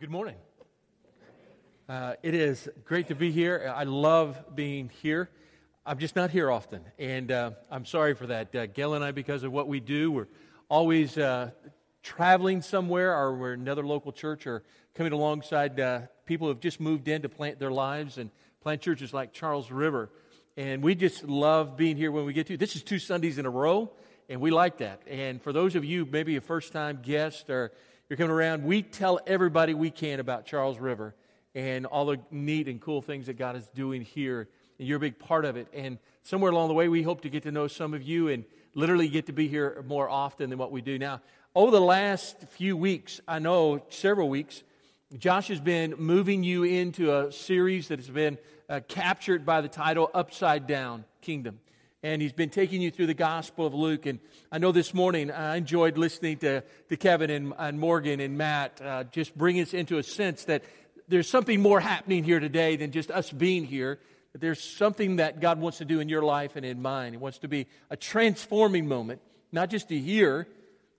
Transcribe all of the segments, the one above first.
Good morning. Uh, it is great to be here. I love being here. I'm just not here often, and uh, I'm sorry for that. Uh, Gail and I, because of what we do, we're always uh, traveling somewhere, or we're another local church, or coming alongside uh, people who have just moved in to plant their lives and plant churches like Charles River. And we just love being here when we get to. This is two Sundays in a row, and we like that. And for those of you, maybe a first time guest or you're coming around, we tell everybody we can about Charles River and all the neat and cool things that God is doing here. And you're a big part of it. And somewhere along the way, we hope to get to know some of you and literally get to be here more often than what we do now. Over the last few weeks, I know several weeks, Josh has been moving you into a series that has been uh, captured by the title Upside Down Kingdom. And he's been taking you through the Gospel of Luke. And I know this morning I enjoyed listening to, to Kevin and, and Morgan and Matt uh, just bring us into a sense that there's something more happening here today than just us being here. That there's something that God wants to do in your life and in mine. He wants to be a transforming moment, not just to hear,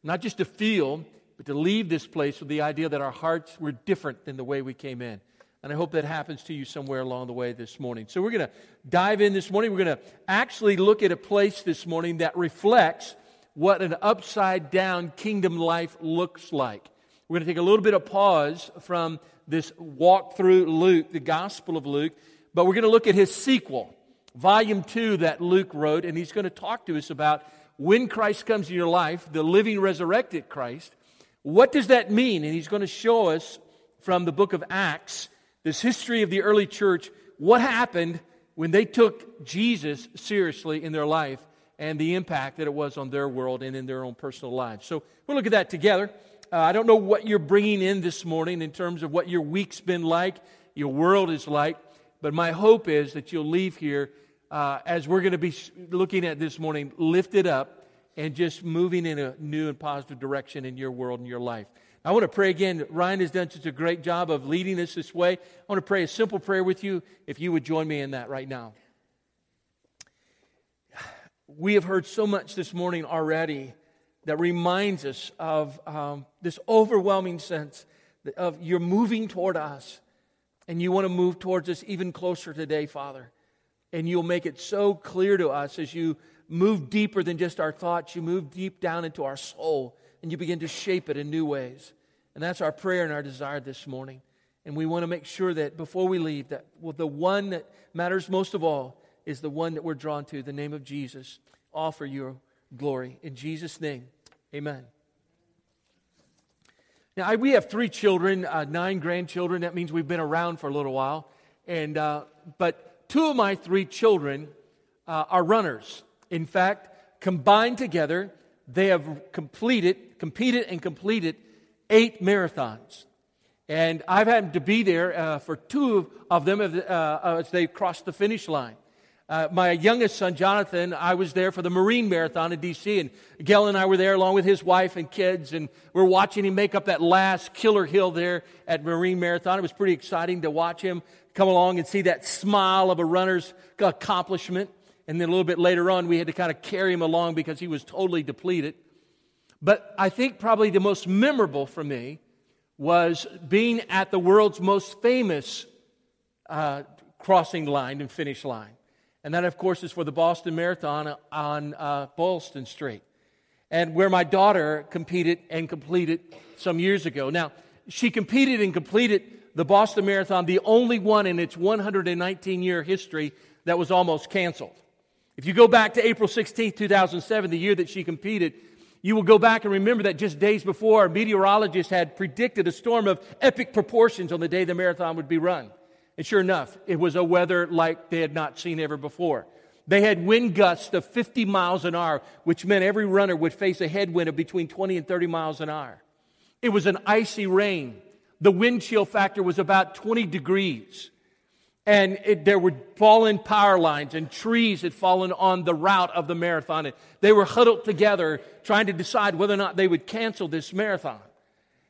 not just to feel, but to leave this place with the idea that our hearts were different than the way we came in. And I hope that happens to you somewhere along the way this morning. So we're going to dive in this morning. We're going to actually look at a place this morning that reflects what an upside down kingdom life looks like. We're going to take a little bit of pause from this walk through Luke, the Gospel of Luke, but we're going to look at his sequel, volume two that Luke wrote, and he's going to talk to us about when Christ comes in your life, the living resurrected Christ. What does that mean? And he's going to show us from the book of Acts, this history of the early church, what happened when they took Jesus seriously in their life and the impact that it was on their world and in their own personal lives. So we'll look at that together. Uh, I don't know what you're bringing in this morning in terms of what your week's been like, your world is like, but my hope is that you'll leave here uh, as we're going to be looking at this morning, lifted up and just moving in a new and positive direction in your world and your life. I want to pray again. Ryan has done such a great job of leading us this way. I want to pray a simple prayer with you if you would join me in that right now. We have heard so much this morning already that reminds us of um, this overwhelming sense of you're moving toward us and you want to move towards us even closer today, Father. And you'll make it so clear to us as you move deeper than just our thoughts, you move deep down into our soul and you begin to shape it in new ways. And that's our prayer and our desire this morning. And we want to make sure that before we leave, that well, the one that matters most of all is the one that we're drawn to, the name of Jesus. Offer your glory. In Jesus' name, amen. Now, I, we have three children, uh, nine grandchildren. That means we've been around for a little while. And, uh, but two of my three children uh, are runners. In fact, combined together, they have completed, competed and completed eight marathons. And I've had to be there uh, for two of them uh, as they crossed the finish line. Uh, my youngest son, Jonathan, I was there for the Marine Marathon in D.C., and Gail and I were there along with his wife and kids, and we're watching him make up that last killer hill there at Marine Marathon. It was pretty exciting to watch him come along and see that smile of a runner's accomplishment. And then a little bit later on, we had to kind of carry him along because he was totally depleted. But I think probably the most memorable for me was being at the world's most famous uh, crossing line and finish line. And that, of course, is for the Boston Marathon on uh, Boylston Street, and where my daughter competed and completed some years ago. Now, she competed and completed the Boston Marathon, the only one in its 119 year history that was almost canceled. If you go back to April 16, 2007, the year that she competed, you will go back and remember that just days before, meteorologists had predicted a storm of epic proportions on the day the marathon would be run. And sure enough, it was a weather like they had not seen ever before. They had wind gusts of 50 miles an hour, which meant every runner would face a headwind of between 20 and 30 miles an hour. It was an icy rain. The wind chill factor was about 20 degrees. And it, there were fallen power lines, and trees had fallen on the route of the marathon. And they were huddled together trying to decide whether or not they would cancel this marathon.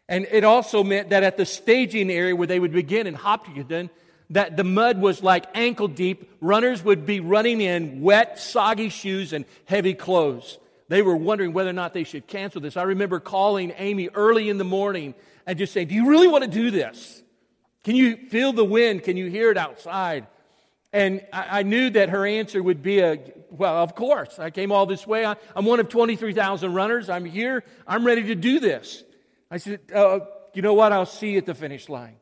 And it also meant that at the staging area where they would begin in Hopkinton, that the mud was like ankle deep. Runners would be running in wet, soggy shoes and heavy clothes. They were wondering whether or not they should cancel this. I remember calling Amy early in the morning and just saying, Do you really want to do this? Can you feel the wind? Can you hear it outside? And I, I knew that her answer would be a, well, of course. I came all this way. I, am one of 23,000 runners. I'm here. I'm ready to do this. I said, uh, you know what? I'll see you at the finish line.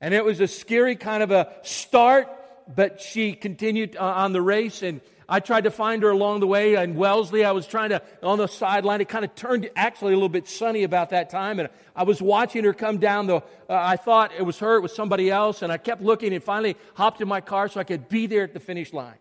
And it was a scary kind of a start, but she continued uh, on the race. And I tried to find her along the way in Wellesley. I was trying to, on the sideline, it kind of turned actually a little bit sunny about that time. And I was watching her come down the, uh, I thought it was her, it was somebody else. And I kept looking and finally hopped in my car so I could be there at the finish line.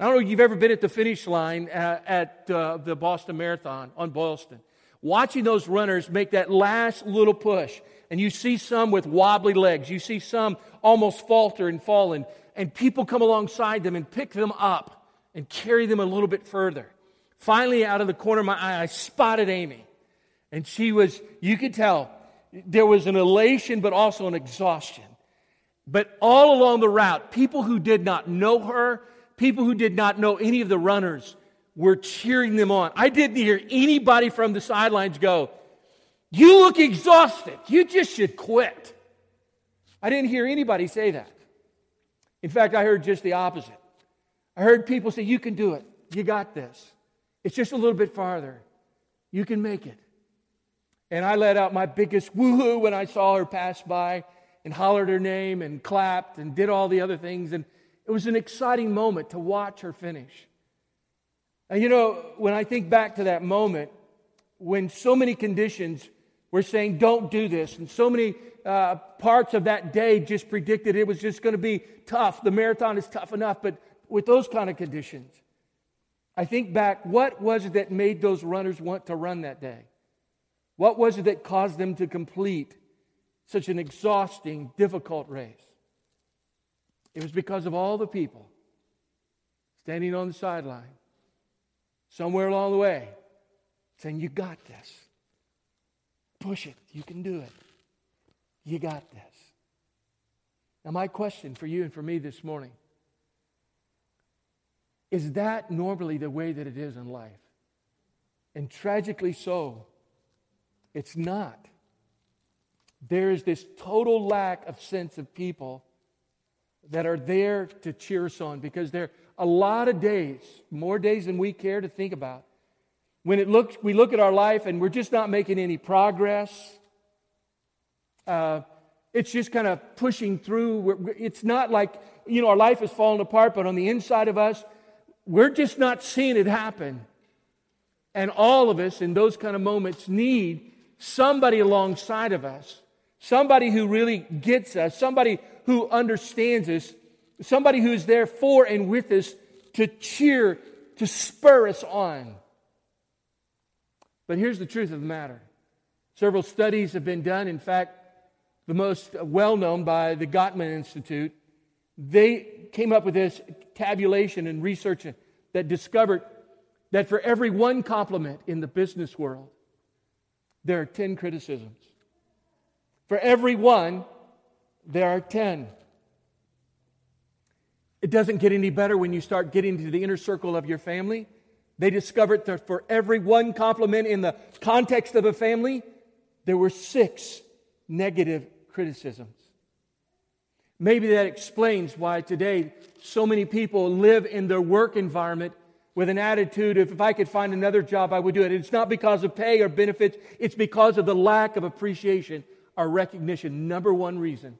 I don't know if you've ever been at the finish line at, at uh, the Boston Marathon on Boylston. Watching those runners make that last little push. And you see some with wobbly legs. You see some almost falter and fall. And, and people come alongside them and pick them up and carry them a little bit further. Finally, out of the corner of my eye, I spotted Amy. And she was, you could tell, there was an elation, but also an exhaustion. But all along the route, people who did not know her, people who did not know any of the runners, were cheering them on. I didn't hear anybody from the sidelines go, You look exhausted. You just should quit. I didn't hear anybody say that. In fact, I heard just the opposite. I heard people say, You can do it. You got this. It's just a little bit farther. You can make it. And I let out my biggest woohoo when I saw her pass by and hollered her name and clapped and did all the other things. And it was an exciting moment to watch her finish. And you know, when I think back to that moment, when so many conditions were saying, don't do this, and so many uh, parts of that day just predicted it was just going to be tough. The marathon is tough enough, but with those kind of conditions. I think back, what was it that made those runners want to run that day? What was it that caused them to complete such an exhausting, difficult race? It was because of all the people standing on the sideline, somewhere along the way, saying, You got this. Push it. You can do it. You got this. Now, my question for you and for me this morning is that normally the way that it is in life? And tragically so, it's not. There is this total lack of sense of people that are there to cheer us on because there are a lot of days, more days than we care to think about, when it looks, we look at our life and we're just not making any progress. Uh, it's just kind of pushing through. It's not like, you know, our life is falling apart, but on the inside of us, we're just not seeing it happen. And all of us in those kind of moments need somebody alongside of us, somebody who really gets us, somebody who understands us, somebody who's there for and with us to cheer, to spur us on. But here's the truth of the matter several studies have been done. In fact, the most well known by the Gottman Institute they came up with this tabulation and research that discovered that for every one compliment in the business world, there are 10 criticisms. For every one, there are 10. It doesn't get any better when you start getting to the inner circle of your family. They discovered that for every one compliment in the context of a family, there were six negative criticisms. Maybe that explains why today so many people live in their work environment with an attitude of if I could find another job, I would do it. It's not because of pay or benefits, it's because of the lack of appreciation or recognition. Number one reason.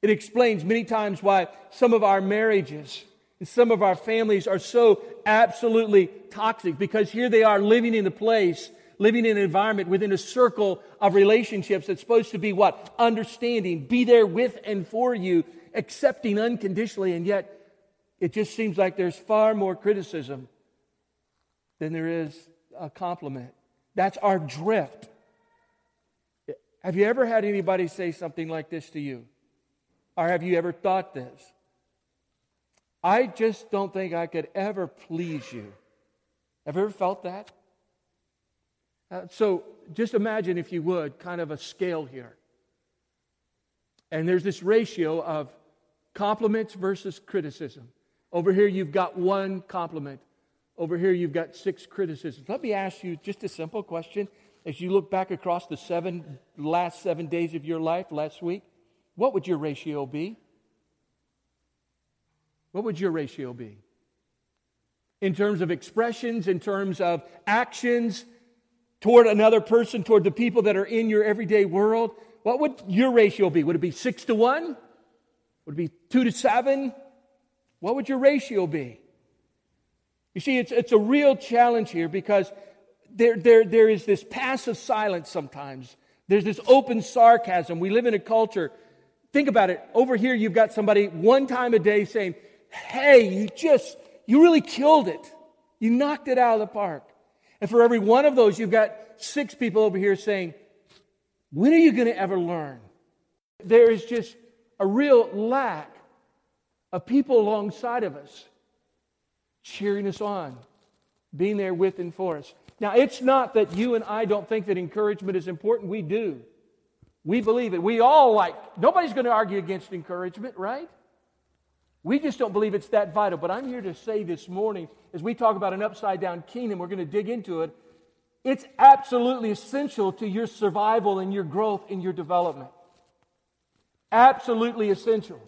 It explains many times why some of our marriages and some of our families are so absolutely toxic because here they are living in a place living in an environment within a circle of relationships that's supposed to be what? Understanding, be there with and for you, accepting unconditionally, and yet it just seems like there's far more criticism than there is a compliment. That's our drift. Have you ever had anybody say something like this to you? Or have you ever thought this? I just don't think I could ever please you. Have you ever felt that? Uh, so just imagine, if you would, kind of a scale here. And there's this ratio of compliments versus criticism. Over here, you've got one compliment. Over here, you've got six criticisms. Let me ask you just a simple question. as you look back across the seven last seven days of your life last week, what would your ratio be? What would your ratio be? In terms of expressions, in terms of actions toward another person, toward the people that are in your everyday world, what would your ratio be? Would it be six to one? Would it be two to seven? What would your ratio be? You see, it's, it's a real challenge here because there, there, there is this passive silence sometimes. There's this open sarcasm. We live in a culture. Think about it. Over here, you've got somebody one time a day saying, Hey, you just, you really killed it. You knocked it out of the park. And for every one of those, you've got six people over here saying, When are you going to ever learn? There is just a real lack of people alongside of us cheering us on, being there with and for us. Now, it's not that you and I don't think that encouragement is important. We do. We believe it. We all like, nobody's going to argue against encouragement, right? We just don't believe it's that vital. But I'm here to say this morning, as we talk about an upside down kingdom, we're going to dig into it. It's absolutely essential to your survival and your growth and your development. Absolutely essential.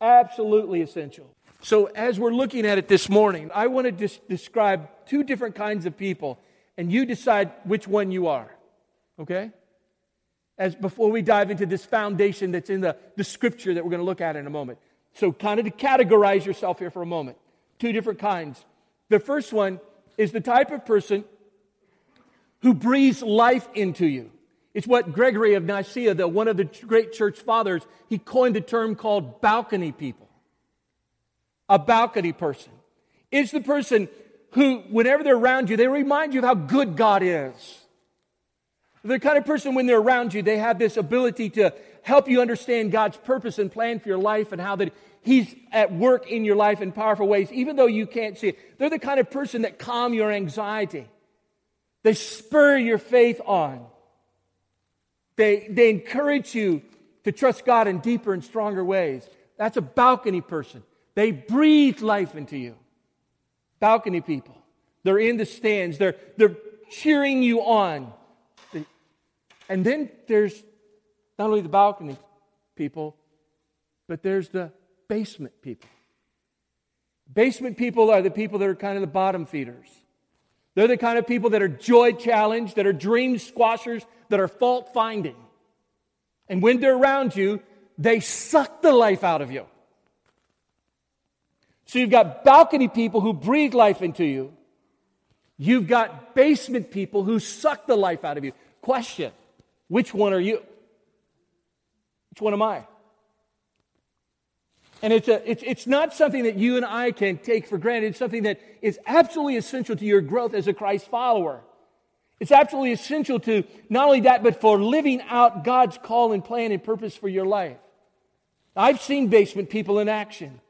Absolutely essential. So, as we're looking at it this morning, I want to just describe two different kinds of people, and you decide which one you are. Okay? As before we dive into this foundation that's in the, the scripture that we're going to look at in a moment. So, kind of to categorize yourself here for a moment. Two different kinds. The first one is the type of person who breathes life into you. It's what Gregory of Nyssa, the, one of the great church fathers, he coined a term called balcony people. A balcony person is the person who, whenever they're around you, they remind you of how good God is. The kind of person, when they're around you, they have this ability to help you understand God's purpose and plan for your life and how that He's at work in your life in powerful ways, even though you can't see it. They're the kind of person that calm your anxiety. They spur your faith on. They, they encourage you to trust God in deeper and stronger ways. That's a balcony person. They breathe life into you. Balcony people. They're in the stands, they're, they're cheering you on. And then there's not only the balcony people, but there's the basement people. Basement people are the people that are kind of the bottom feeders. They're the kind of people that are joy challenged, that are dream squashers, that are fault finding. And when they're around you, they suck the life out of you. So you've got balcony people who breathe life into you. You've got basement people who suck the life out of you. Question which one are you? Which one am I? And it's, a, it's, it's not something that you and I can take for granted. It's something that is absolutely essential to your growth as a Christ follower. It's absolutely essential to not only that, but for living out God's call and plan and purpose for your life. I've seen basement people in action.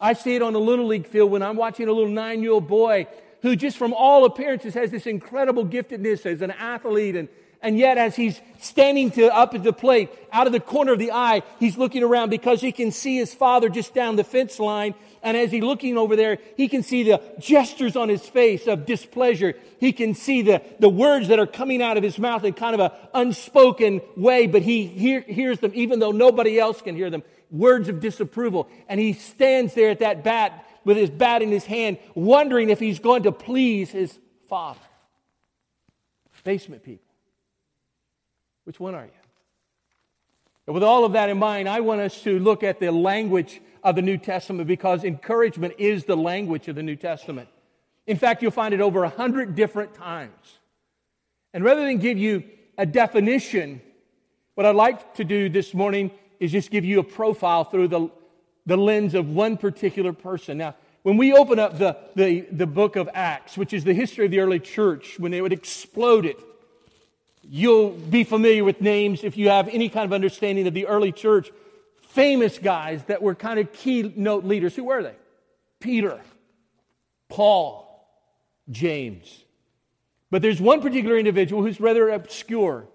I see it on the Little League field when I'm watching a little nine year old boy who, just from all appearances, has this incredible giftedness as an athlete and and yet, as he's standing to, up at the plate, out of the corner of the eye, he's looking around because he can see his father just down the fence line. And as he's looking over there, he can see the gestures on his face of displeasure. He can see the, the words that are coming out of his mouth in kind of an unspoken way, but he hear, hears them even though nobody else can hear them. Words of disapproval. And he stands there at that bat with his bat in his hand, wondering if he's going to please his father. Basement people. Which one are you? And with all of that in mind, I want us to look at the language of the New Testament because encouragement is the language of the New Testament. In fact, you'll find it over a hundred different times. And rather than give you a definition, what I'd like to do this morning is just give you a profile through the, the lens of one particular person. Now, when we open up the, the, the book of Acts, which is the history of the early church, when it would explode it, You'll be familiar with names if you have any kind of understanding of the early church. Famous guys that were kind of keynote leaders. Who were they? Peter, Paul, James. But there's one particular individual who's rather obscure.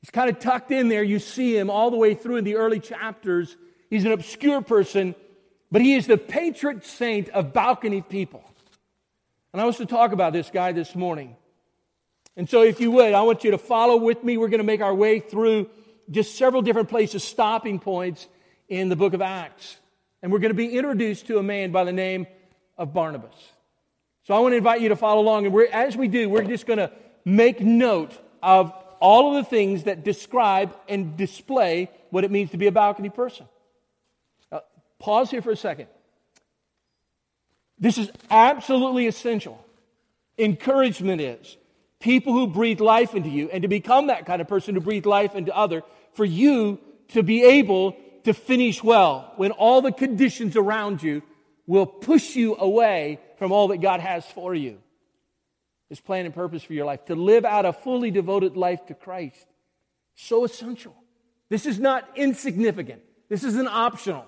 He's kind of tucked in there. You see him all the way through in the early chapters. He's an obscure person, but he is the patron saint of balcony people. And I was to talk about this guy this morning. And so, if you would, I want you to follow with me. We're going to make our way through just several different places, stopping points in the book of Acts. And we're going to be introduced to a man by the name of Barnabas. So I want to invite you to follow along. And as we do, we're just going to make note of all of the things that describe and display what it means to be a balcony person. Now, pause here for a second. This is absolutely essential. Encouragement is people who breathe life into you and to become that kind of person who breathe life into other for you to be able to finish well when all the conditions around you will push you away from all that God has for you. His plan and purpose for your life, to live out a fully devoted life to Christ. So essential. This is not insignificant. This isn't optional.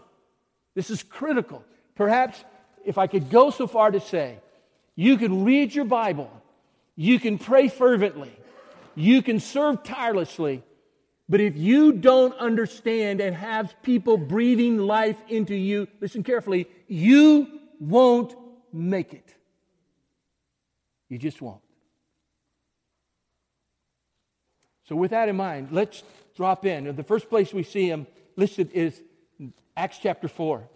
This is critical. Perhaps if I could go so far to say, you can read your Bible, you can pray fervently, you can serve tirelessly, but if you don't understand and have people breathing life into you, listen carefully, you won't make it. You just won't. So, with that in mind, let's drop in. The first place we see him listed is Acts chapter 4,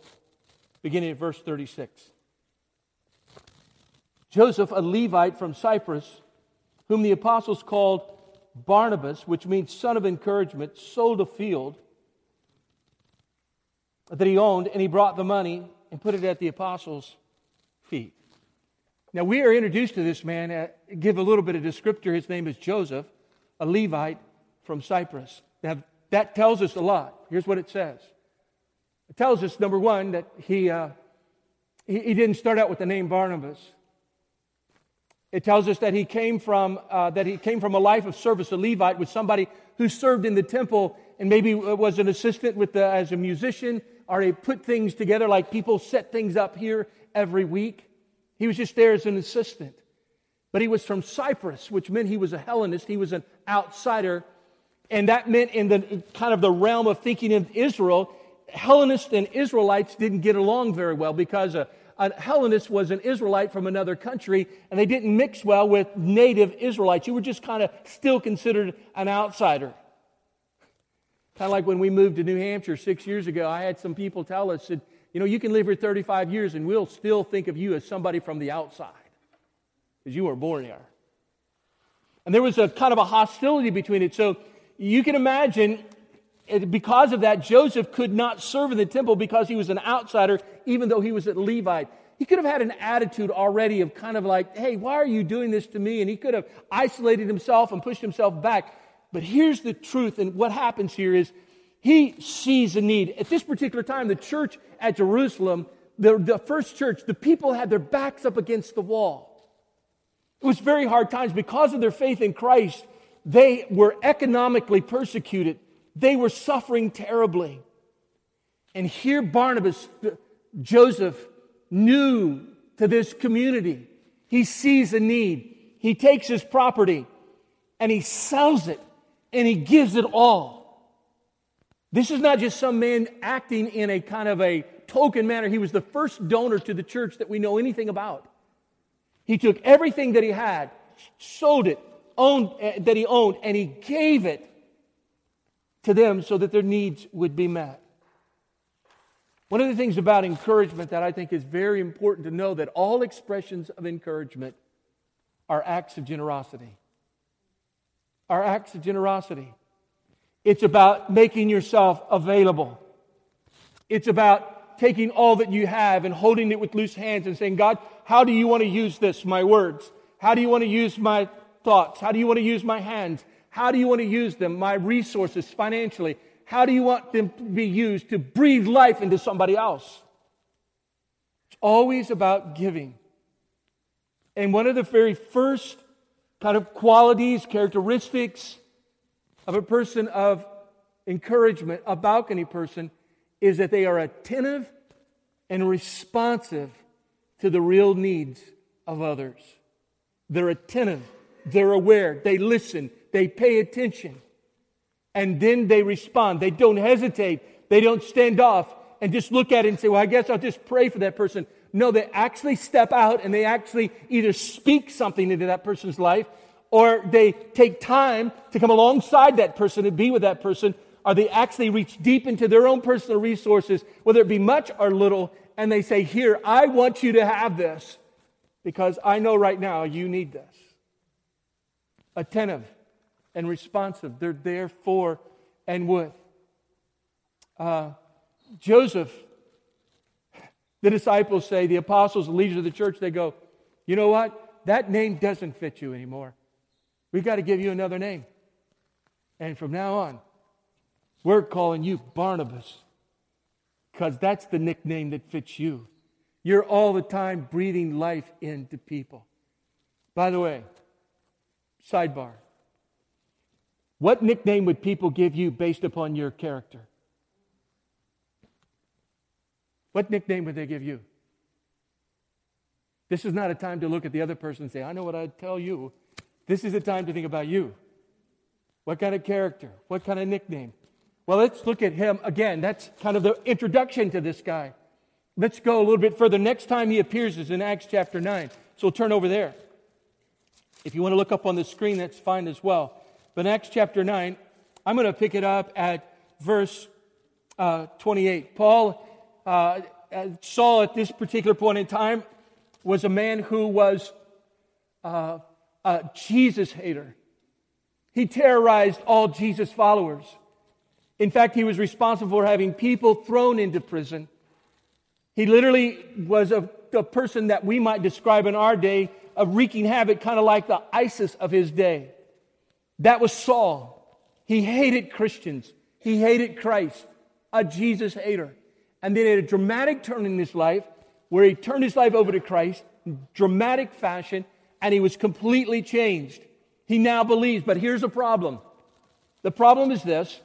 beginning at verse 36. Joseph, a Levite from Cyprus, whom the apostles called Barnabas, which means son of encouragement, sold a field that he owned, and he brought the money and put it at the apostles' feet. Now, we are introduced to this man, uh, give a little bit of descriptor. His name is Joseph, a Levite from Cyprus. Now, that tells us a lot. Here's what it says it tells us, number one, that he, uh, he, he didn't start out with the name Barnabas. It tells us that he came from, uh, that he came from a life of service, a Levite, with somebody who served in the temple and maybe was an assistant with the, as a musician, or he put things together like people set things up here every week. He was just there as an assistant. But he was from Cyprus, which meant he was a Hellenist. He was an outsider. And that meant in the kind of the realm of thinking of Israel, Hellenists and Israelites didn't get along very well because a, a Hellenist was an Israelite from another country, and they didn't mix well with native Israelites. You were just kind of still considered an outsider. Kind of like when we moved to New Hampshire six years ago, I had some people tell us that, you know, you can live here 35 years and we'll still think of you as somebody from the outside because you were born here. And there was a kind of a hostility between it. So you can imagine because of that, Joseph could not serve in the temple because he was an outsider, even though he was a Levite. He could have had an attitude already of kind of like, hey, why are you doing this to me? And he could have isolated himself and pushed himself back. But here's the truth, and what happens here is he sees a need. At this particular time, the church at Jerusalem, the, the first church, the people had their backs up against the wall. It was very hard times because of their faith in Christ. They were economically persecuted. They were suffering terribly. And here Barnabas, Joseph, knew to this community. He sees a need. He takes his property and he sells it and he gives it all. This is not just some man acting in a kind of a token manner. He was the first donor to the church that we know anything about. He took everything that he had, sold it, owned, uh, that he owned, and he gave it to them so that their needs would be met. One of the things about encouragement that I think is very important to know that all expressions of encouragement are acts of generosity. Are acts of generosity. It's about making yourself available. It's about taking all that you have and holding it with loose hands and saying, God, how do you want to use this, my words? How do you want to use my thoughts? How do you want to use my hands? How do you want to use them, my resources financially? How do you want them to be used to breathe life into somebody else? It's always about giving. And one of the very first kind of qualities, characteristics of a person of encouragement, a balcony person, is that they are attentive and responsive to the real needs of others. They're attentive, they're aware, they listen, they pay attention and then they respond. They don't hesitate. They don't stand off and just look at it and say, well, I guess I'll just pray for that person. No, they actually step out and they actually either speak something into that person's life or they take time to come alongside that person and be with that person, or they actually reach deep into their own personal resources, whether it be much or little, and they say, Here, I want you to have this because I know right now you need this. Attentive and responsive. They're there for and with. Uh, Joseph, the disciples say, the apostles, the leaders of the church, they go, You know what? That name doesn't fit you anymore. We've got to give you another name. And from now on, we're calling you Barnabas because that's the nickname that fits you. You're all the time breathing life into people. By the way, sidebar. What nickname would people give you based upon your character? What nickname would they give you? This is not a time to look at the other person and say, I know what I'd tell you. This is a time to think about you. What kind of character? What kind of nickname? Well, let's look at him again. That's kind of the introduction to this guy. Let's go a little bit further. Next time he appears is in Acts chapter 9. So we'll turn over there. If you want to look up on the screen, that's fine as well. But Acts chapter 9, I'm going to pick it up at verse uh, 28. Paul, uh, uh, Saul at this particular point in time was a man who was uh, a Jesus hater. He terrorized all Jesus followers. In fact, he was responsible for having people thrown into prison. He literally was a, a person that we might describe in our day of wreaking havoc, kind of like the ISIS of his day. That was Saul. He hated Christians, he hated Christ, a Jesus hater. And then, in a dramatic turn in his life, where he turned his life over to Christ, in dramatic fashion, and he was completely changed. He now believes, but here's a problem. The problem is this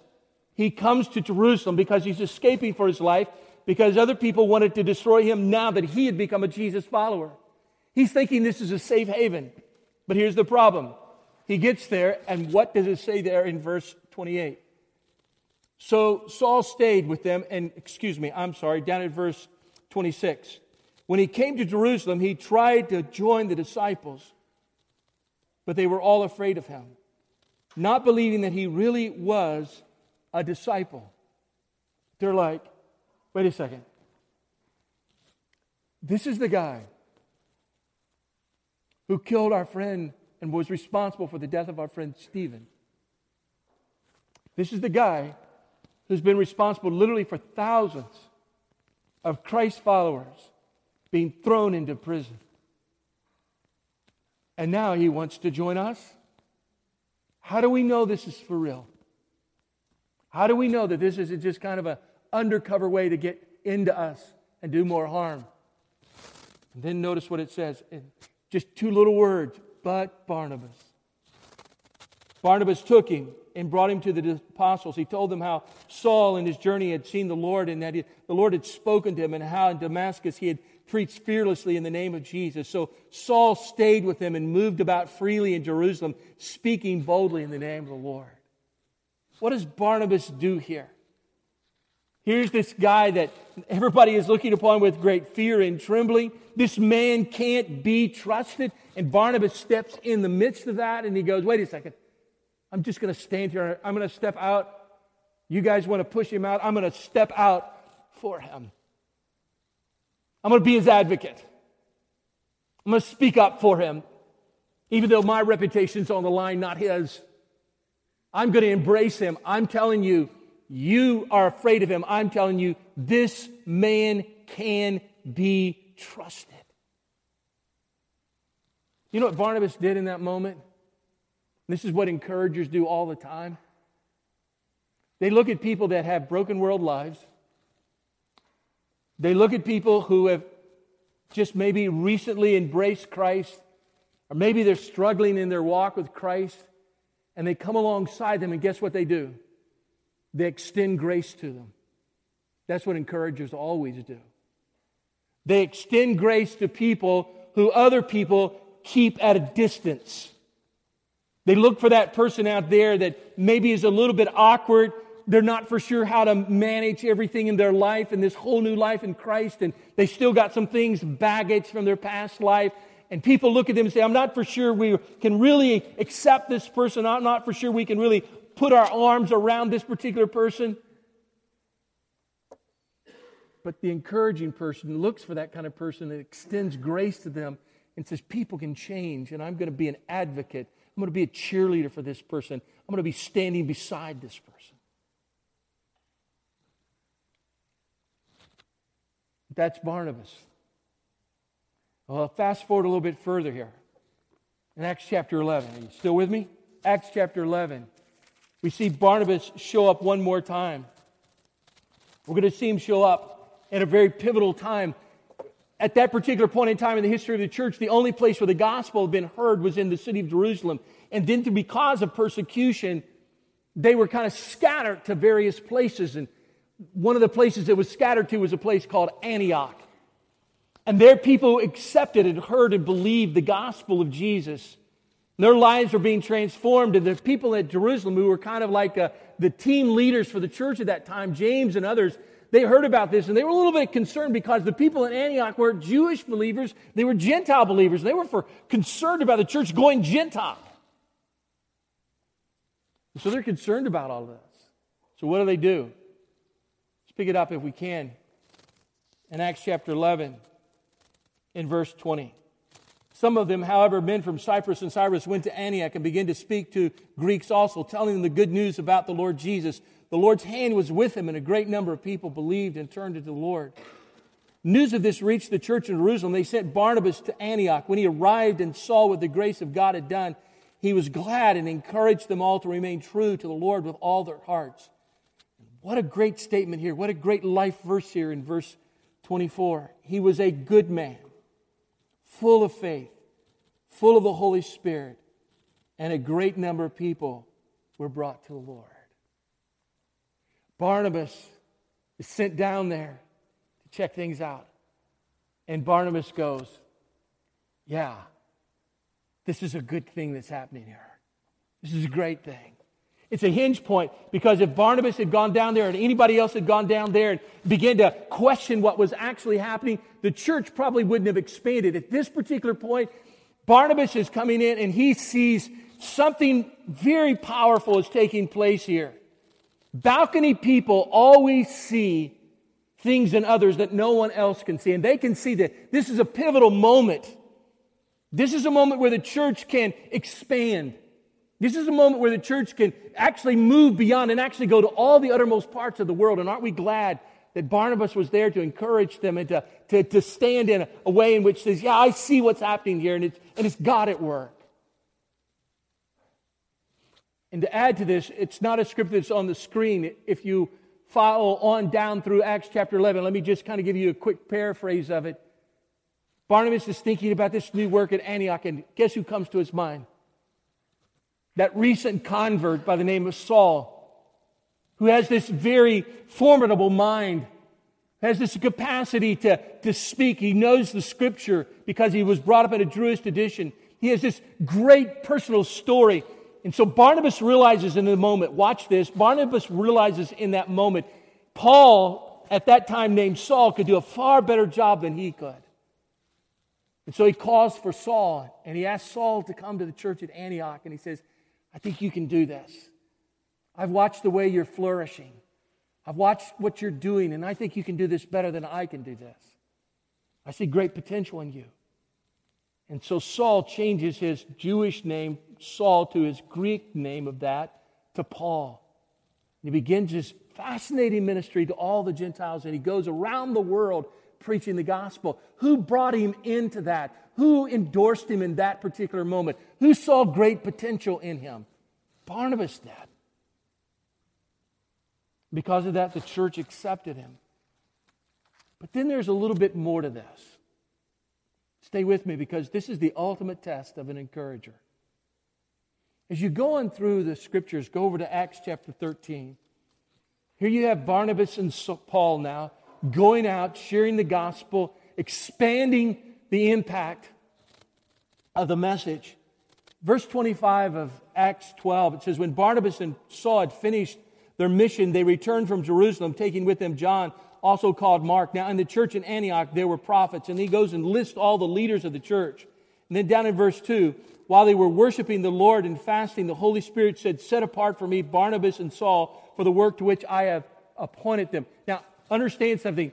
he comes to Jerusalem because he's escaping for his life because other people wanted to destroy him now that he had become a Jesus follower. He's thinking this is a safe haven. But here's the problem. He gets there, and what does it say there in verse 28? So Saul stayed with them, and excuse me, I'm sorry, down at verse 26. When he came to Jerusalem, he tried to join the disciples, but they were all afraid of him, not believing that he really was a disciple. They're like, wait a second. This is the guy who killed our friend and was responsible for the death of our friend Stephen. This is the guy who's been responsible literally for thousands of Christ followers being thrown into prison. And now he wants to join us? How do we know this is for real? How do we know that this is just kind of an undercover way to get into us and do more harm? And then notice what it says in just two little words, but Barnabas. Barnabas took him and brought him to the apostles. He told them how Saul in his journey had seen the Lord and that he, the Lord had spoken to him and how in Damascus he had preached fearlessly in the name of Jesus. So Saul stayed with them and moved about freely in Jerusalem, speaking boldly in the name of the Lord. What does Barnabas do here? Here's this guy that everybody is looking upon with great fear and trembling. This man can't be trusted. And Barnabas steps in the midst of that and he goes, Wait a second. I'm just going to stand here. I'm going to step out. You guys want to push him out? I'm going to step out for him. I'm going to be his advocate. I'm going to speak up for him, even though my reputation's on the line, not his. I'm going to embrace him. I'm telling you, you are afraid of him. I'm telling you, this man can be trusted. You know what Barnabas did in that moment? This is what encouragers do all the time. They look at people that have broken world lives. They look at people who have just maybe recently embraced Christ, or maybe they're struggling in their walk with Christ and they come alongside them, and guess what they do? They extend grace to them. That's what encouragers always do. They extend grace to people who other people keep at a distance. They look for that person out there that maybe is a little bit awkward. They're not for sure how to manage everything in their life and this whole new life in Christ, and they still got some things, baggage from their past life, and people look at them and say, I'm not for sure we can really accept this person. I'm not for sure we can really put our arms around this particular person. But the encouraging person looks for that kind of person that extends grace to them and says, People can change, and I'm going to be an advocate. I'm going to be a cheerleader for this person. I'm going to be standing beside this person. That's Barnabas. Well, fast forward a little bit further here. In Acts chapter 11. Are you still with me? Acts chapter 11. We see Barnabas show up one more time. We're going to see him show up at a very pivotal time. At that particular point in time in the history of the church, the only place where the gospel had been heard was in the city of Jerusalem. And then, because of persecution, they were kind of scattered to various places. And one of the places that was scattered to was a place called Antioch. And there, people accepted and heard and believed the gospel of Jesus. Their lives were being transformed. And the people at Jerusalem, who were kind of like uh, the team leaders for the church at that time, James and others, they heard about this and they were a little bit concerned because the people in Antioch were Jewish believers, they were Gentile believers. They were for, concerned about the church going Gentile. So they're concerned about all of this. So what do they do? Let's pick it up if we can. In Acts chapter 11, in verse 20. Some of them, however, men from Cyprus and Cyrus went to Antioch and began to speak to Greeks also, telling them the good news about the Lord Jesus. The Lord's hand was with him, and a great number of people believed and turned to the Lord. News of this reached the church in Jerusalem. They sent Barnabas to Antioch. When he arrived and saw what the grace of God had done, he was glad and encouraged them all to remain true to the Lord with all their hearts. What a great statement here. What a great life verse here in verse 24. He was a good man full of faith, full of the Holy Spirit, and a great number of people were brought to the Lord. Barnabas is sent down there to check things out. And Barnabas goes, Yeah, this is a good thing that's happening here. This is a great thing. It's a hinge point because if Barnabas had gone down there and anybody else had gone down there and began to question what was actually happening, the church probably wouldn't have expanded. At this particular point, Barnabas is coming in and he sees something very powerful is taking place here. Balcony people always see things in others that no one else can see. And they can see that this is a pivotal moment. This is a moment where the church can expand. This is a moment where the church can actually move beyond and actually go to all the uttermost parts of the world. And aren't we glad that Barnabas was there to encourage them and to, to, to stand in a, way in which says, Yeah, I see what's happening here, and it's, and it's God at work. And to add to this, it's not a script that's on the screen. If you follow on down through Acts chapter 11, let me just kind of give you a quick paraphrase of it. Barnabas is thinking about this new work at Antioch, and guess who comes to his mind? That recent convert by the name of Saul, who has this very formidable mind, has this capacity to, to speak. He knows the scripture because he was brought up in a Jewish tradition. He has this great personal story. And so Barnabas realizes in the moment, watch this, Barnabas realizes in that moment, Paul, at that time named Saul, could do a far better job than he could. And so he calls for Saul and he asks Saul to come to the church at Antioch and he says, I think you can do this. I've watched the way you're flourishing. I've watched what you're doing, and I think you can do this better than I can do this. I see great potential in you. And so Saul changes his Jewish name, Saul, to his Greek name of that, to Paul. And he begins his fascinating ministry to all the Gentiles, and he goes around the world preaching the gospel. Who brought him into that? Who endorsed him in that particular moment? Who saw great potential in him? Barnabas did. Because of that, the church accepted him. But then there's a little bit more to this. Stay with me because this is the ultimate test of an encourager. As you go on through the scriptures, go over to Acts chapter 13. Here you have Barnabas and Paul now going out, sharing the gospel, expanding the impact of the message. Verse 25 of Acts 12, it says, When Barnabas and Saul had finished their mission, they returned from Jerusalem, taking with them John, also called Mark. Now, in the church in Antioch, there were prophets, and he goes and lists all the leaders of the church. And then down in verse 2, while they were worshiping the Lord and fasting, the Holy Spirit said, Set apart for me Barnabas and Saul for the work to which I have appointed them. Now, understand something.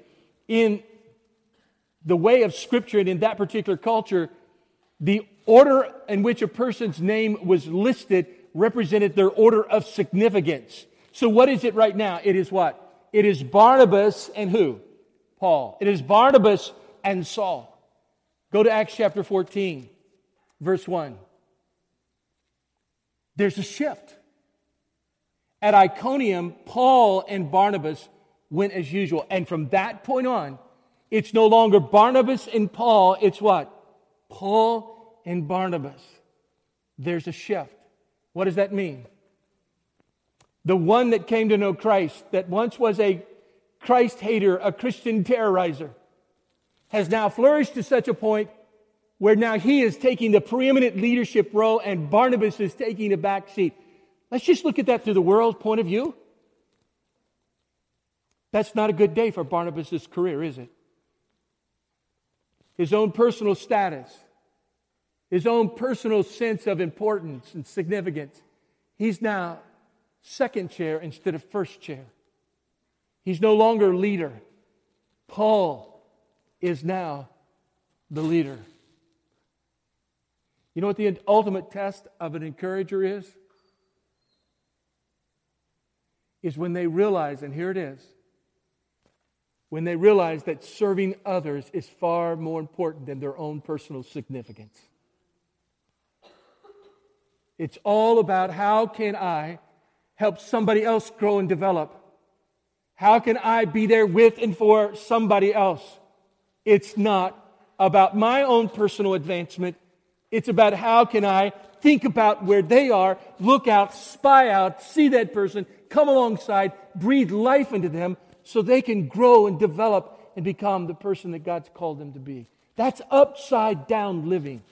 In the way of Scripture and in that particular culture, the order in which a person's name was listed represented their order of significance. So, what is it right now? It is what? It is Barnabas and who? Paul. It is Barnabas and Saul. Go to Acts chapter 14, verse 1. There's a shift. At Iconium, Paul and Barnabas went as usual. And from that point on, it's no longer Barnabas and Paul, it's what? Paul and Barnabas. There's a shift. What does that mean? The one that came to know Christ, that once was a Christ hater, a Christian terrorizer, has now flourished to such a point where now he is taking the preeminent leadership role and Barnabas is taking the back seat. Let's just look at that through the world's point of view. That's not a good day for Barnabas' career, is it? His own personal status, his own personal sense of importance and significance. He's now second chair instead of first chair. He's no longer leader. Paul is now the leader. You know what the ultimate test of an encourager is? Is when they realize, and here it is, when they realize that serving others is far more important than their own personal significance. It's all about how can I help somebody else grow and develop? How can I be there with and for somebody else? It's not about my own personal advancement. It's about how can I think about where they are, look out, spy out, see that person, come alongside, breathe life into them so they can grow and develop and become the person that God's called them to be. That's upside down living.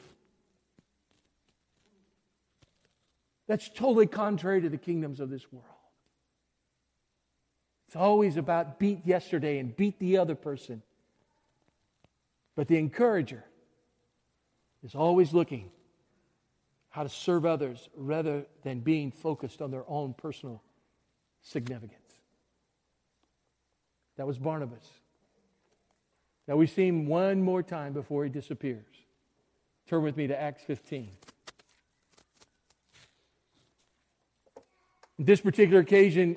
That's totally contrary to the kingdoms of this world. It's always about beat yesterday and beat the other person. But the encourager is always looking how to serve others rather than being focused on their own personal significance. That was Barnabas. Now we see him one more time before he disappears. Turn with me to Acts 15. this particular occasion,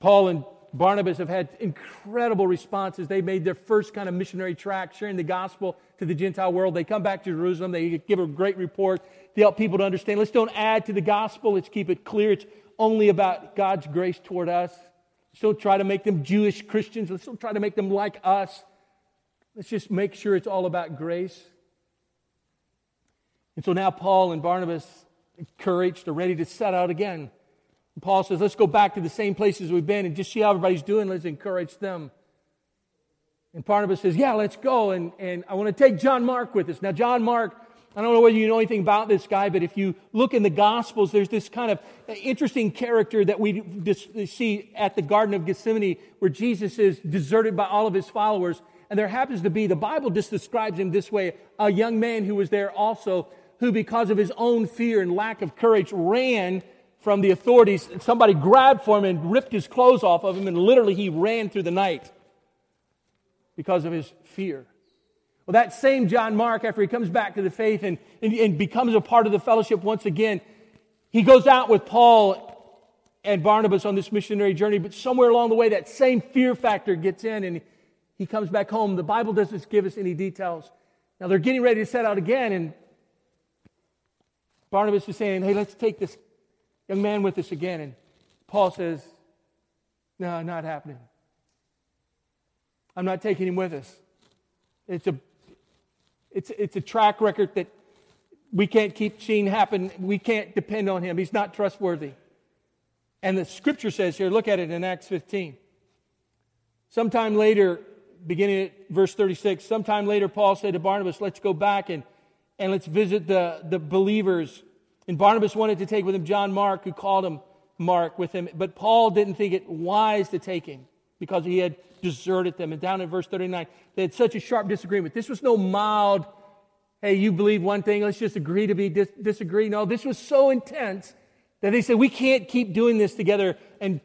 Paul and Barnabas have had incredible responses. They made their first kind of missionary track, sharing the gospel to the Gentile world. They come back to Jerusalem. They give a great report. They help people to understand. Let's don't add to the gospel. Let's keep it clear. It's only about God's grace toward us. Don't try to make them Jewish Christians. Let's don't try to make them like us. Let's just make sure it's all about grace. And so now Paul and Barnabas, encouraged, are ready to set out again Paul says, let's go back to the same places we've been and just see how everybody's doing. Let's encourage them. And Barnabas says, yeah, let's go. And, and I want to take John Mark with us. Now, John Mark, I don't know whether you know anything about this guy, but if you look in the Gospels, there's this kind of interesting character that we see at the Garden of Gethsemane where Jesus is deserted by all of his followers. And there happens to be, the Bible just describes him this way, a young man who was there also, who because of his own fear and lack of courage ran from the authorities. Somebody grabbed for him and ripped his clothes off of him, and literally he ran through the night because of his fear. Well, that same John Mark, after he comes back to the faith and, and, and becomes a part of the fellowship once again, he goes out with Paul and Barnabas on this missionary journey, but somewhere along the way, that same fear factor gets in and he comes back home. The Bible doesn't give us any details. Now they're getting ready to set out again, and Barnabas is saying, Hey, let's take this young man with us again. And Paul says, No, not happening. I'm not taking him with us. It's a, it's, it's a track record that we can't keep seeing happen. We can't depend on him. He's not trustworthy. And the scripture says here, look at it in Acts 15. Sometime later, beginning at verse 36, sometime later, Paul said to Barnabas, Let's go back and, and let's visit the, the believers and Barnabas wanted to take with him John Mark, who called him Mark with him, but Paul didn't think it wise to take him because he had deserted them. And down in verse 39, they had such a sharp disagreement. This was no mild hey, you believe one thing, let's just agree to be dis- disagree. No, this was so intense that they said, we can't keep doing this together. And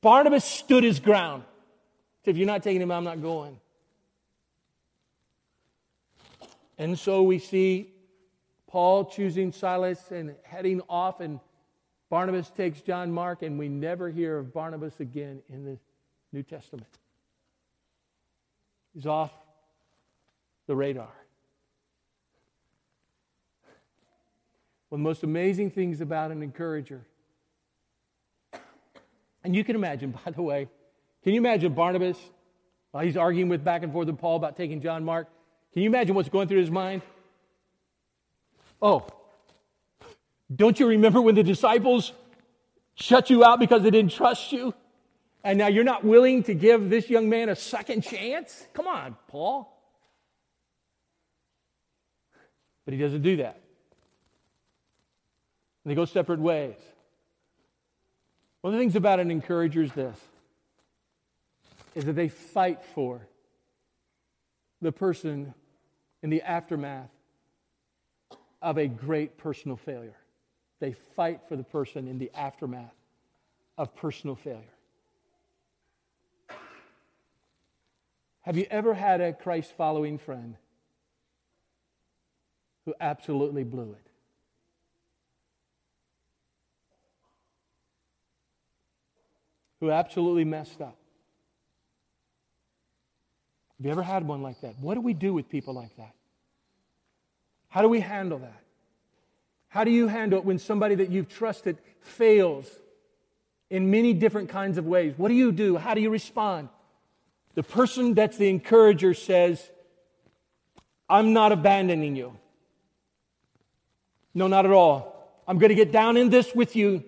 Barnabas stood his ground. Said, if you're not taking him, I'm not going. And so we see Paul choosing Silas and heading off, and Barnabas takes John Mark, and we never hear of Barnabas again in the New Testament. He's off the radar. One of the most amazing things about an encourager, and you can imagine, by the way, can you imagine Barnabas while he's arguing with back and forth with Paul about taking John Mark? Can you imagine what's going through his mind? Oh, don't you remember when the disciples shut you out because they didn't trust you? And now you're not willing to give this young man a second chance? Come on, Paul. But he doesn't do that. And they go separate ways. One of the things about an encourager is this is that they fight for the person in the aftermath of a great personal failure. They fight for the person in the aftermath of personal failure. Have you ever had a Christ following friend who absolutely blew it? Who absolutely messed up? Have you ever had one like that? What do we do with people like that? How do we handle that? How do you handle it when somebody that you've trusted fails in many different kinds of ways? What do you do? How do you respond? The person that's the encourager says, I'm not abandoning you. No, not at all. I'm going to get down in this with you,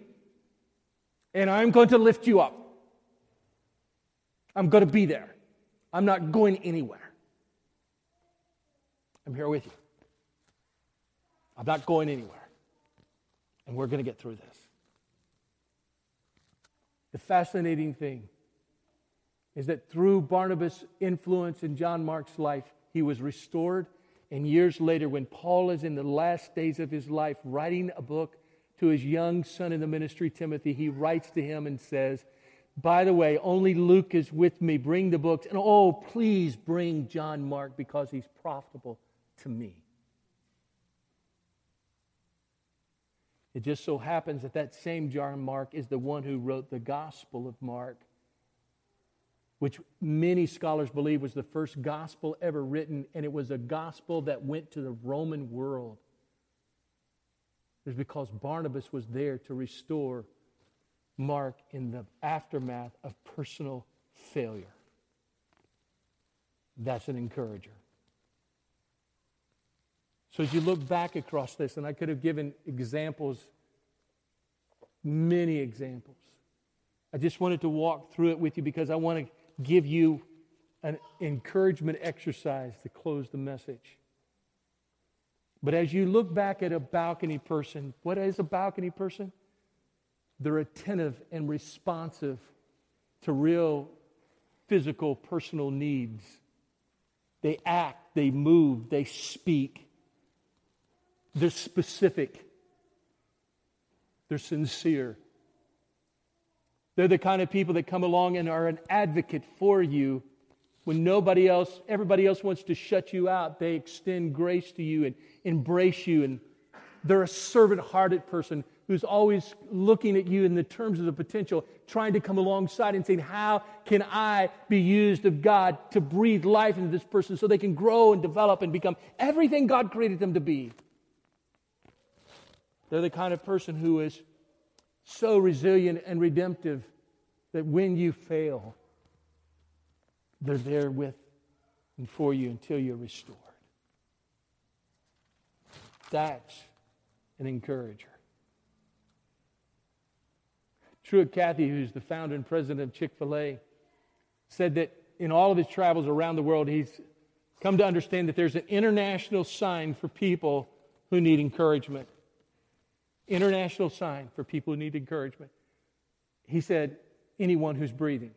and I'm going to lift you up. I'm going to be there. I'm not going anywhere. I'm here with you. I'm not going anywhere. And we're going to get through this. The fascinating thing is that through Barnabas' influence in John Mark's life, he was restored. And years later, when Paul is in the last days of his life writing a book to his young son in the ministry, Timothy, he writes to him and says, by the way, only Luke is with me. Bring the books. And oh, please bring John Mark because he's profitable to me. It just so happens that that same John Mark is the one who wrote the Gospel of Mark, which many scholars believe was the first gospel ever written, and it was a gospel that went to the Roman world. It was because Barnabas was there to restore Mark in the aftermath of personal failure. That's an encourager. So as you look back across this, and I could have given examples, many examples. I just wanted to walk through it with you because I want to give you an encouragement exercise to close the message. But as you look back at a balcony person, what is a balcony person? They're attentive and responsive to real physical, personal needs. They act, they move, they speak. They're specific. They're sincere. They're the kind of people that come along and are an advocate for you when nobody else, everybody else wants to shut you out. They extend grace to you and embrace you. And they're a servant hearted person who's always looking at you in the terms of the potential, trying to come alongside and saying, How can I be used of God to breathe life into this person so they can grow and develop and become everything God created them to be? They're the kind of person who is so resilient and redemptive that when you fail, they're there with and for you until you're restored. That's an encourager. Truett Cathy, who's the founder and president of Chick fil A, said that in all of his travels around the world, he's come to understand that there's an international sign for people who need encouragement. International sign for people who need encouragement. He said, anyone who's breathing.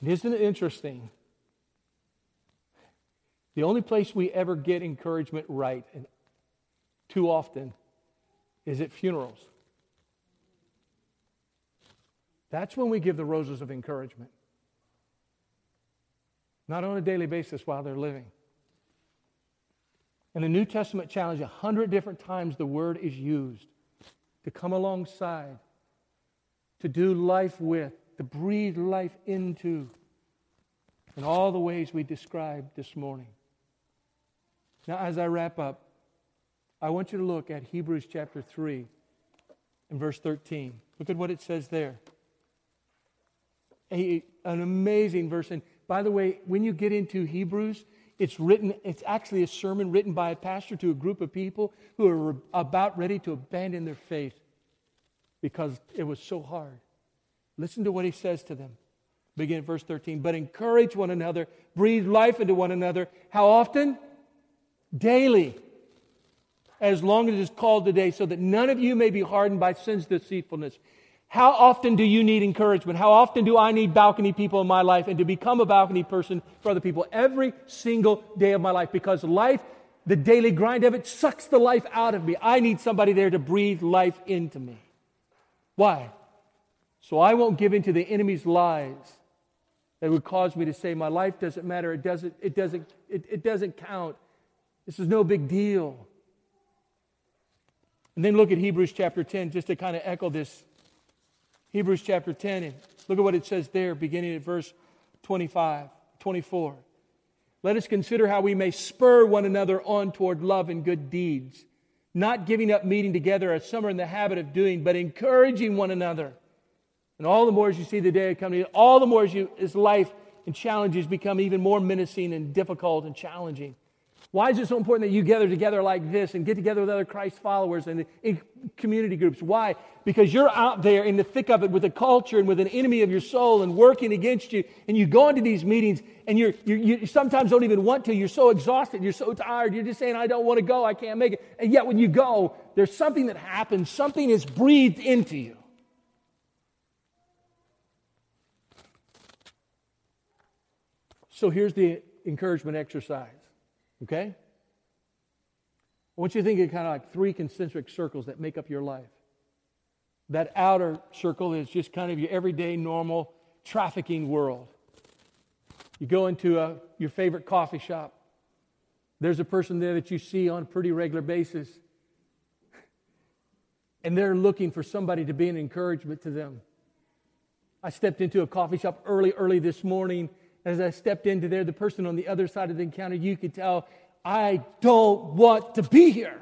And isn't it interesting? The only place we ever get encouragement right, and too often, is at funerals. That's when we give the roses of encouragement. Not on a daily basis while they're living. In the New Testament challenge, a hundred different times the word is used to come alongside, to do life with, to breathe life into, in all the ways we described this morning. Now, as I wrap up, I want you to look at Hebrews chapter 3 and verse 13. Look at what it says there. A, an amazing verse. And by the way, when you get into Hebrews, it's written, it's actually a sermon written by a pastor to a group of people who are about ready to abandon their faith because it was so hard. Listen to what he says to them. Begin at verse 13. But encourage one another, breathe life into one another. How often? Daily. As long as it is called today, so that none of you may be hardened by sin's deceitfulness. How often do you need encouragement? How often do I need balcony people in my life and to become a balcony person for other people? Every single day of my life because life, the daily grind of it, sucks the life out of me. I need somebody there to breathe life into me. Why? So I won't give in to the enemy's lies that would cause me to say my life doesn't matter, it doesn't, it doesn't, it, it doesn't count. This is no big deal. And then look at Hebrews chapter 10 just to kind of echo this Hebrews chapter 10, and look at what it says there, beginning at verse 25, 24. Let us consider how we may spur one another on toward love and good deeds, not giving up meeting together as some are in the habit of doing, but encouraging one another. And all the more as you see the day coming, all the more as, you, as life and challenges become even more menacing and difficult and challenging. Why is it so important that you gather together like this and get together with other Christ followers and in community groups? Why? Because you're out there in the thick of it with a culture and with an enemy of your soul and working against you. And you go into these meetings and you're, you're, you sometimes don't even want to. You're so exhausted. You're so tired. You're just saying, I don't want to go. I can't make it. And yet when you go, there's something that happens. Something is breathed into you. So here's the encouragement exercise. Okay? I want you to think of kind of like three concentric circles that make up your life. That outer circle is just kind of your everyday, normal trafficking world. You go into a, your favorite coffee shop. There's a person there that you see on a pretty regular basis. And they're looking for somebody to be an encouragement to them. I stepped into a coffee shop early, early this morning, as I stepped into there, the person on the other side of the counter, you could tell, I don't want to be here.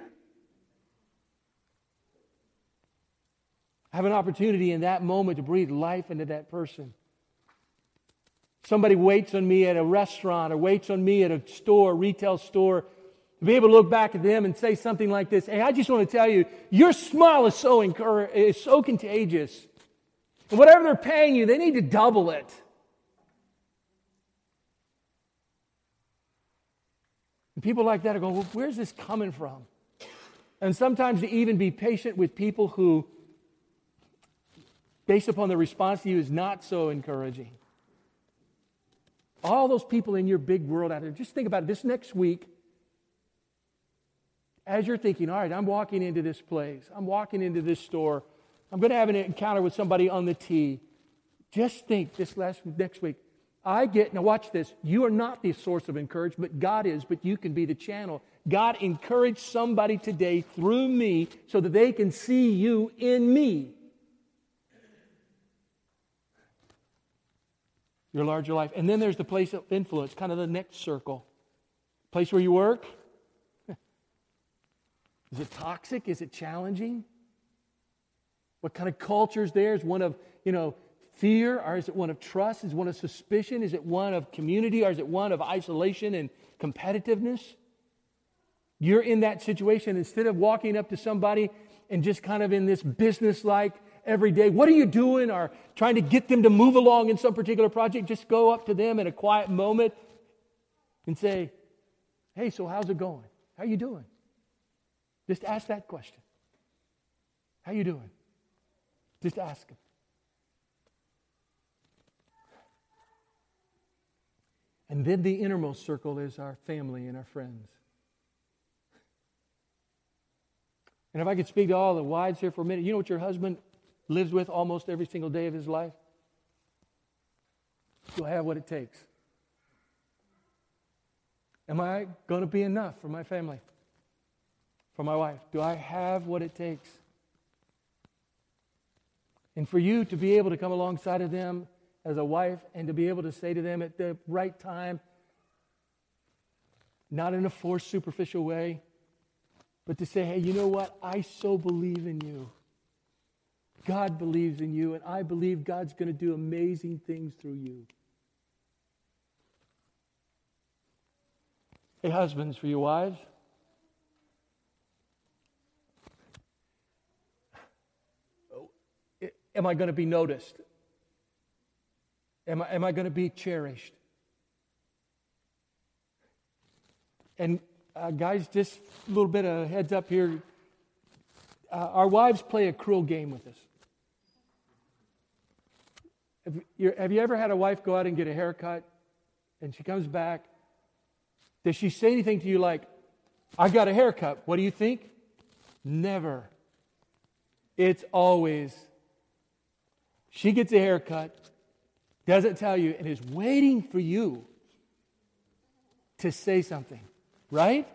I have an opportunity in that moment to breathe life into that person. Somebody waits on me at a restaurant or waits on me at a store, retail store, to be able to look back at them and say something like this Hey, I just want to tell you, your smile is so, is so contagious. And whatever they're paying you, they need to double it. People like that are going, well, where's this coming from? And sometimes to even be patient with people who, based upon the response to you, is not so encouraging. All those people in your big world out there, just think about it. This next week, as you're thinking, all right, I'm walking into this place, I'm walking into this store, I'm going to have an encounter with somebody on the T. Just think this last next week, I get, now watch this. You are not the source of encouragement. God is, but you can be the channel. God encouraged somebody today through me so that they can see you in me. Your larger life. And then there's the place of influence, kind of the next circle. Place where you work. Is it toxic? Is it challenging? What kind of culture is there? Is one of, you know, fear, or is it one of trust? Is it one of suspicion? Is it one of community, or is it one of isolation and competitiveness? You're in that situation. Instead of walking up to somebody and just kind of in this business like every day, what are you doing? Or trying to get them to move along in some particular project, just go up to them in a quiet moment and say, Hey, so how's it going? How are you doing? Just ask that question. How are you doing? Just ask them. And then the innermost circle is our family and our friends. And if I could speak to all the wives here for a minute, you know what your husband lives with almost every single day of his life? Do I have what it takes? Am I going to be enough for my family? For my wife? Do I have what it takes? And for you to be able to come alongside of them as a wife and to be able to say to them at the right time, not in a forced, superficial way, but to say, hey, you know what? I so believe in you. God believes in you, and I believe God's going to do amazing things through you. Hey, husbands, for your wives. Oh, am I going to be noticed? Am I, am I going to be cherished? And uh, guys, just a little bit of heads up here. Uh, our wives play a cruel game with us. Have you, have you ever had a wife go out and get a haircut and she comes back does she say anything to you like, I got a haircut. What do you think? Never. It's always, she gets a haircut, doesn't tell you, and is waiting for you to say something, right?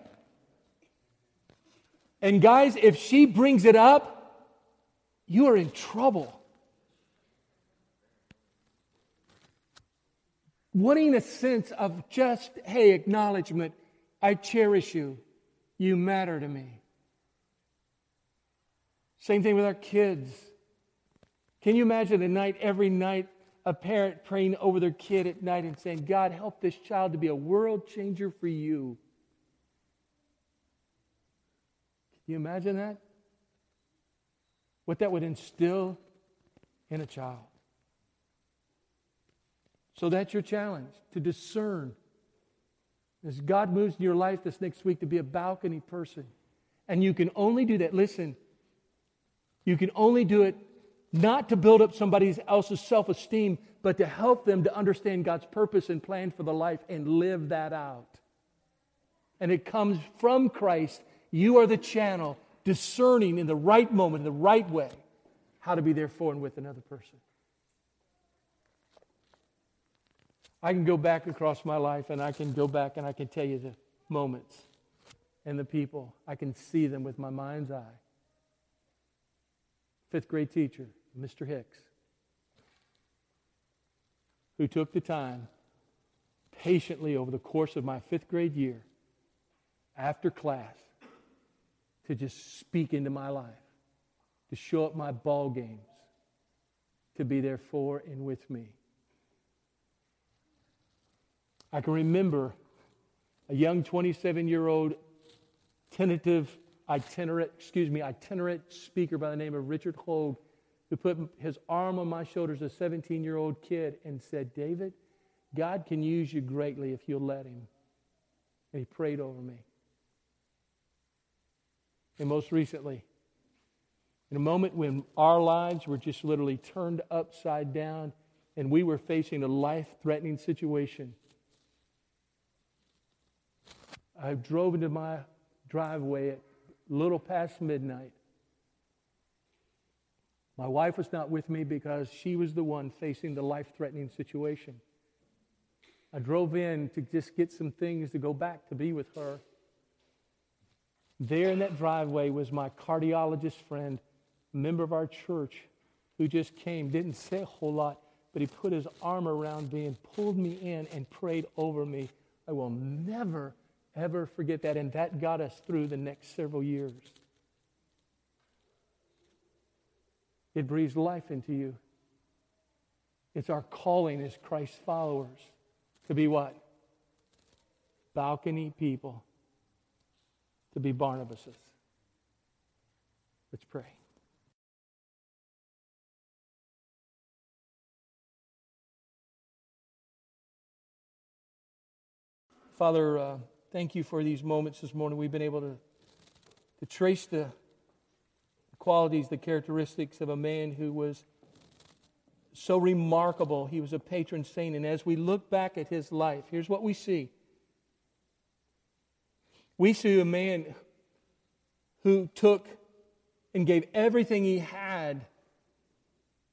And guys, if she brings it up, you are in trouble. wanting a sense of just, hey, acknowledgement. I cherish you. You matter to me. Same thing with our kids. Can you imagine a night, every night, a parent praying over their kid at night and saying, God, help this child to be a world changer for you? Can you imagine that? What that would instill in a child. So that's your challenge to discern. As God moves in your life this next week to be a balcony person. And you can only do that. Listen, you can only do it not to build up somebody else's self esteem, but to help them to understand God's purpose and plan for the life and live that out. And it comes from Christ. You are the channel discerning in the right moment, in the right way, how to be there for and with another person. I can go back across my life and I can go back and I can tell you the moments and the people. I can see them with my mind's eye. Fifth grade teacher, Mr. Hicks, who took the time patiently over the course of my fifth grade year after class to just speak into my life, to show up my ball games, to be there for and with me. I can remember a young 27 year old tentative itinerant, excuse me, itinerant speaker by the name of Richard Hogue who put his arm on my shoulders, a 17 year old kid, and said, David, God can use you greatly if you'll let him. And he prayed over me. And most recently, in a moment when our lives were just literally turned upside down and we were facing a life threatening situation, I drove into my driveway at little past midnight. My wife was not with me because she was the one facing the life threatening situation. I drove in to just get some things to go back to be with her. There in that driveway was my cardiologist friend, member of our church, who just came, didn't say a whole lot, but he put his arm around me and pulled me in and prayed over me. I will never ever forget that. And that got us through the next several years. It breathes life into you. It's our calling as Christ followers to be what? Balcony people. To be Barnabases. Let's pray. Father, uh, Thank you for these moments this morning. We've been able to, to trace the qualities, the characteristics of a man who was so remarkable. He was a patron saint. And as we look back at his life, here's what we see we see a man who took and gave everything he had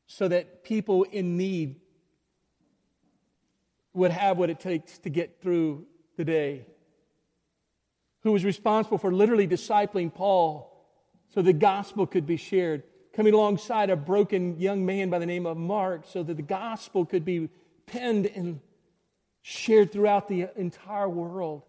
so that people in need would have what it takes to get through the day. Who was responsible for literally discipling Paul so the gospel could be shared, coming alongside a broken young man by the name of Mark so that the gospel could be penned and shared throughout the entire world.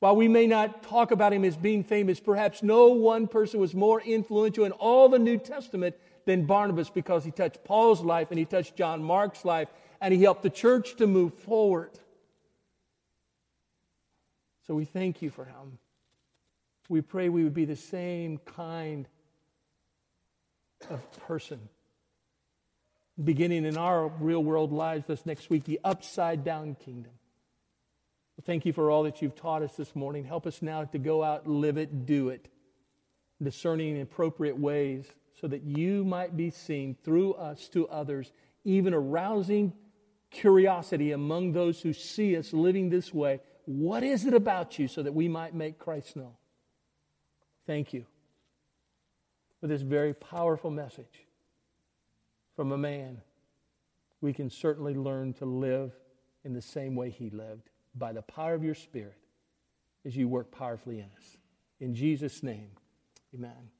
While we may not talk about him as being famous, perhaps no one person was more influential in all the New Testament than Barnabas because he touched Paul's life and he touched John Mark's life and he helped the church to move forward. So we thank you for him. We pray we would be the same kind of person. Beginning in our real world lives this next week, the upside down kingdom. Thank you for all that you've taught us this morning. Help us now to go out, live it, do it, discerning appropriate ways so that you might be seen through us to others, even arousing curiosity among those who see us living this way. What is it about you so that we might make Christ known? Thank you for this very powerful message from a man. We can certainly learn to live in the same way he lived by the power of your Spirit as you work powerfully in us. In Jesus' name, amen.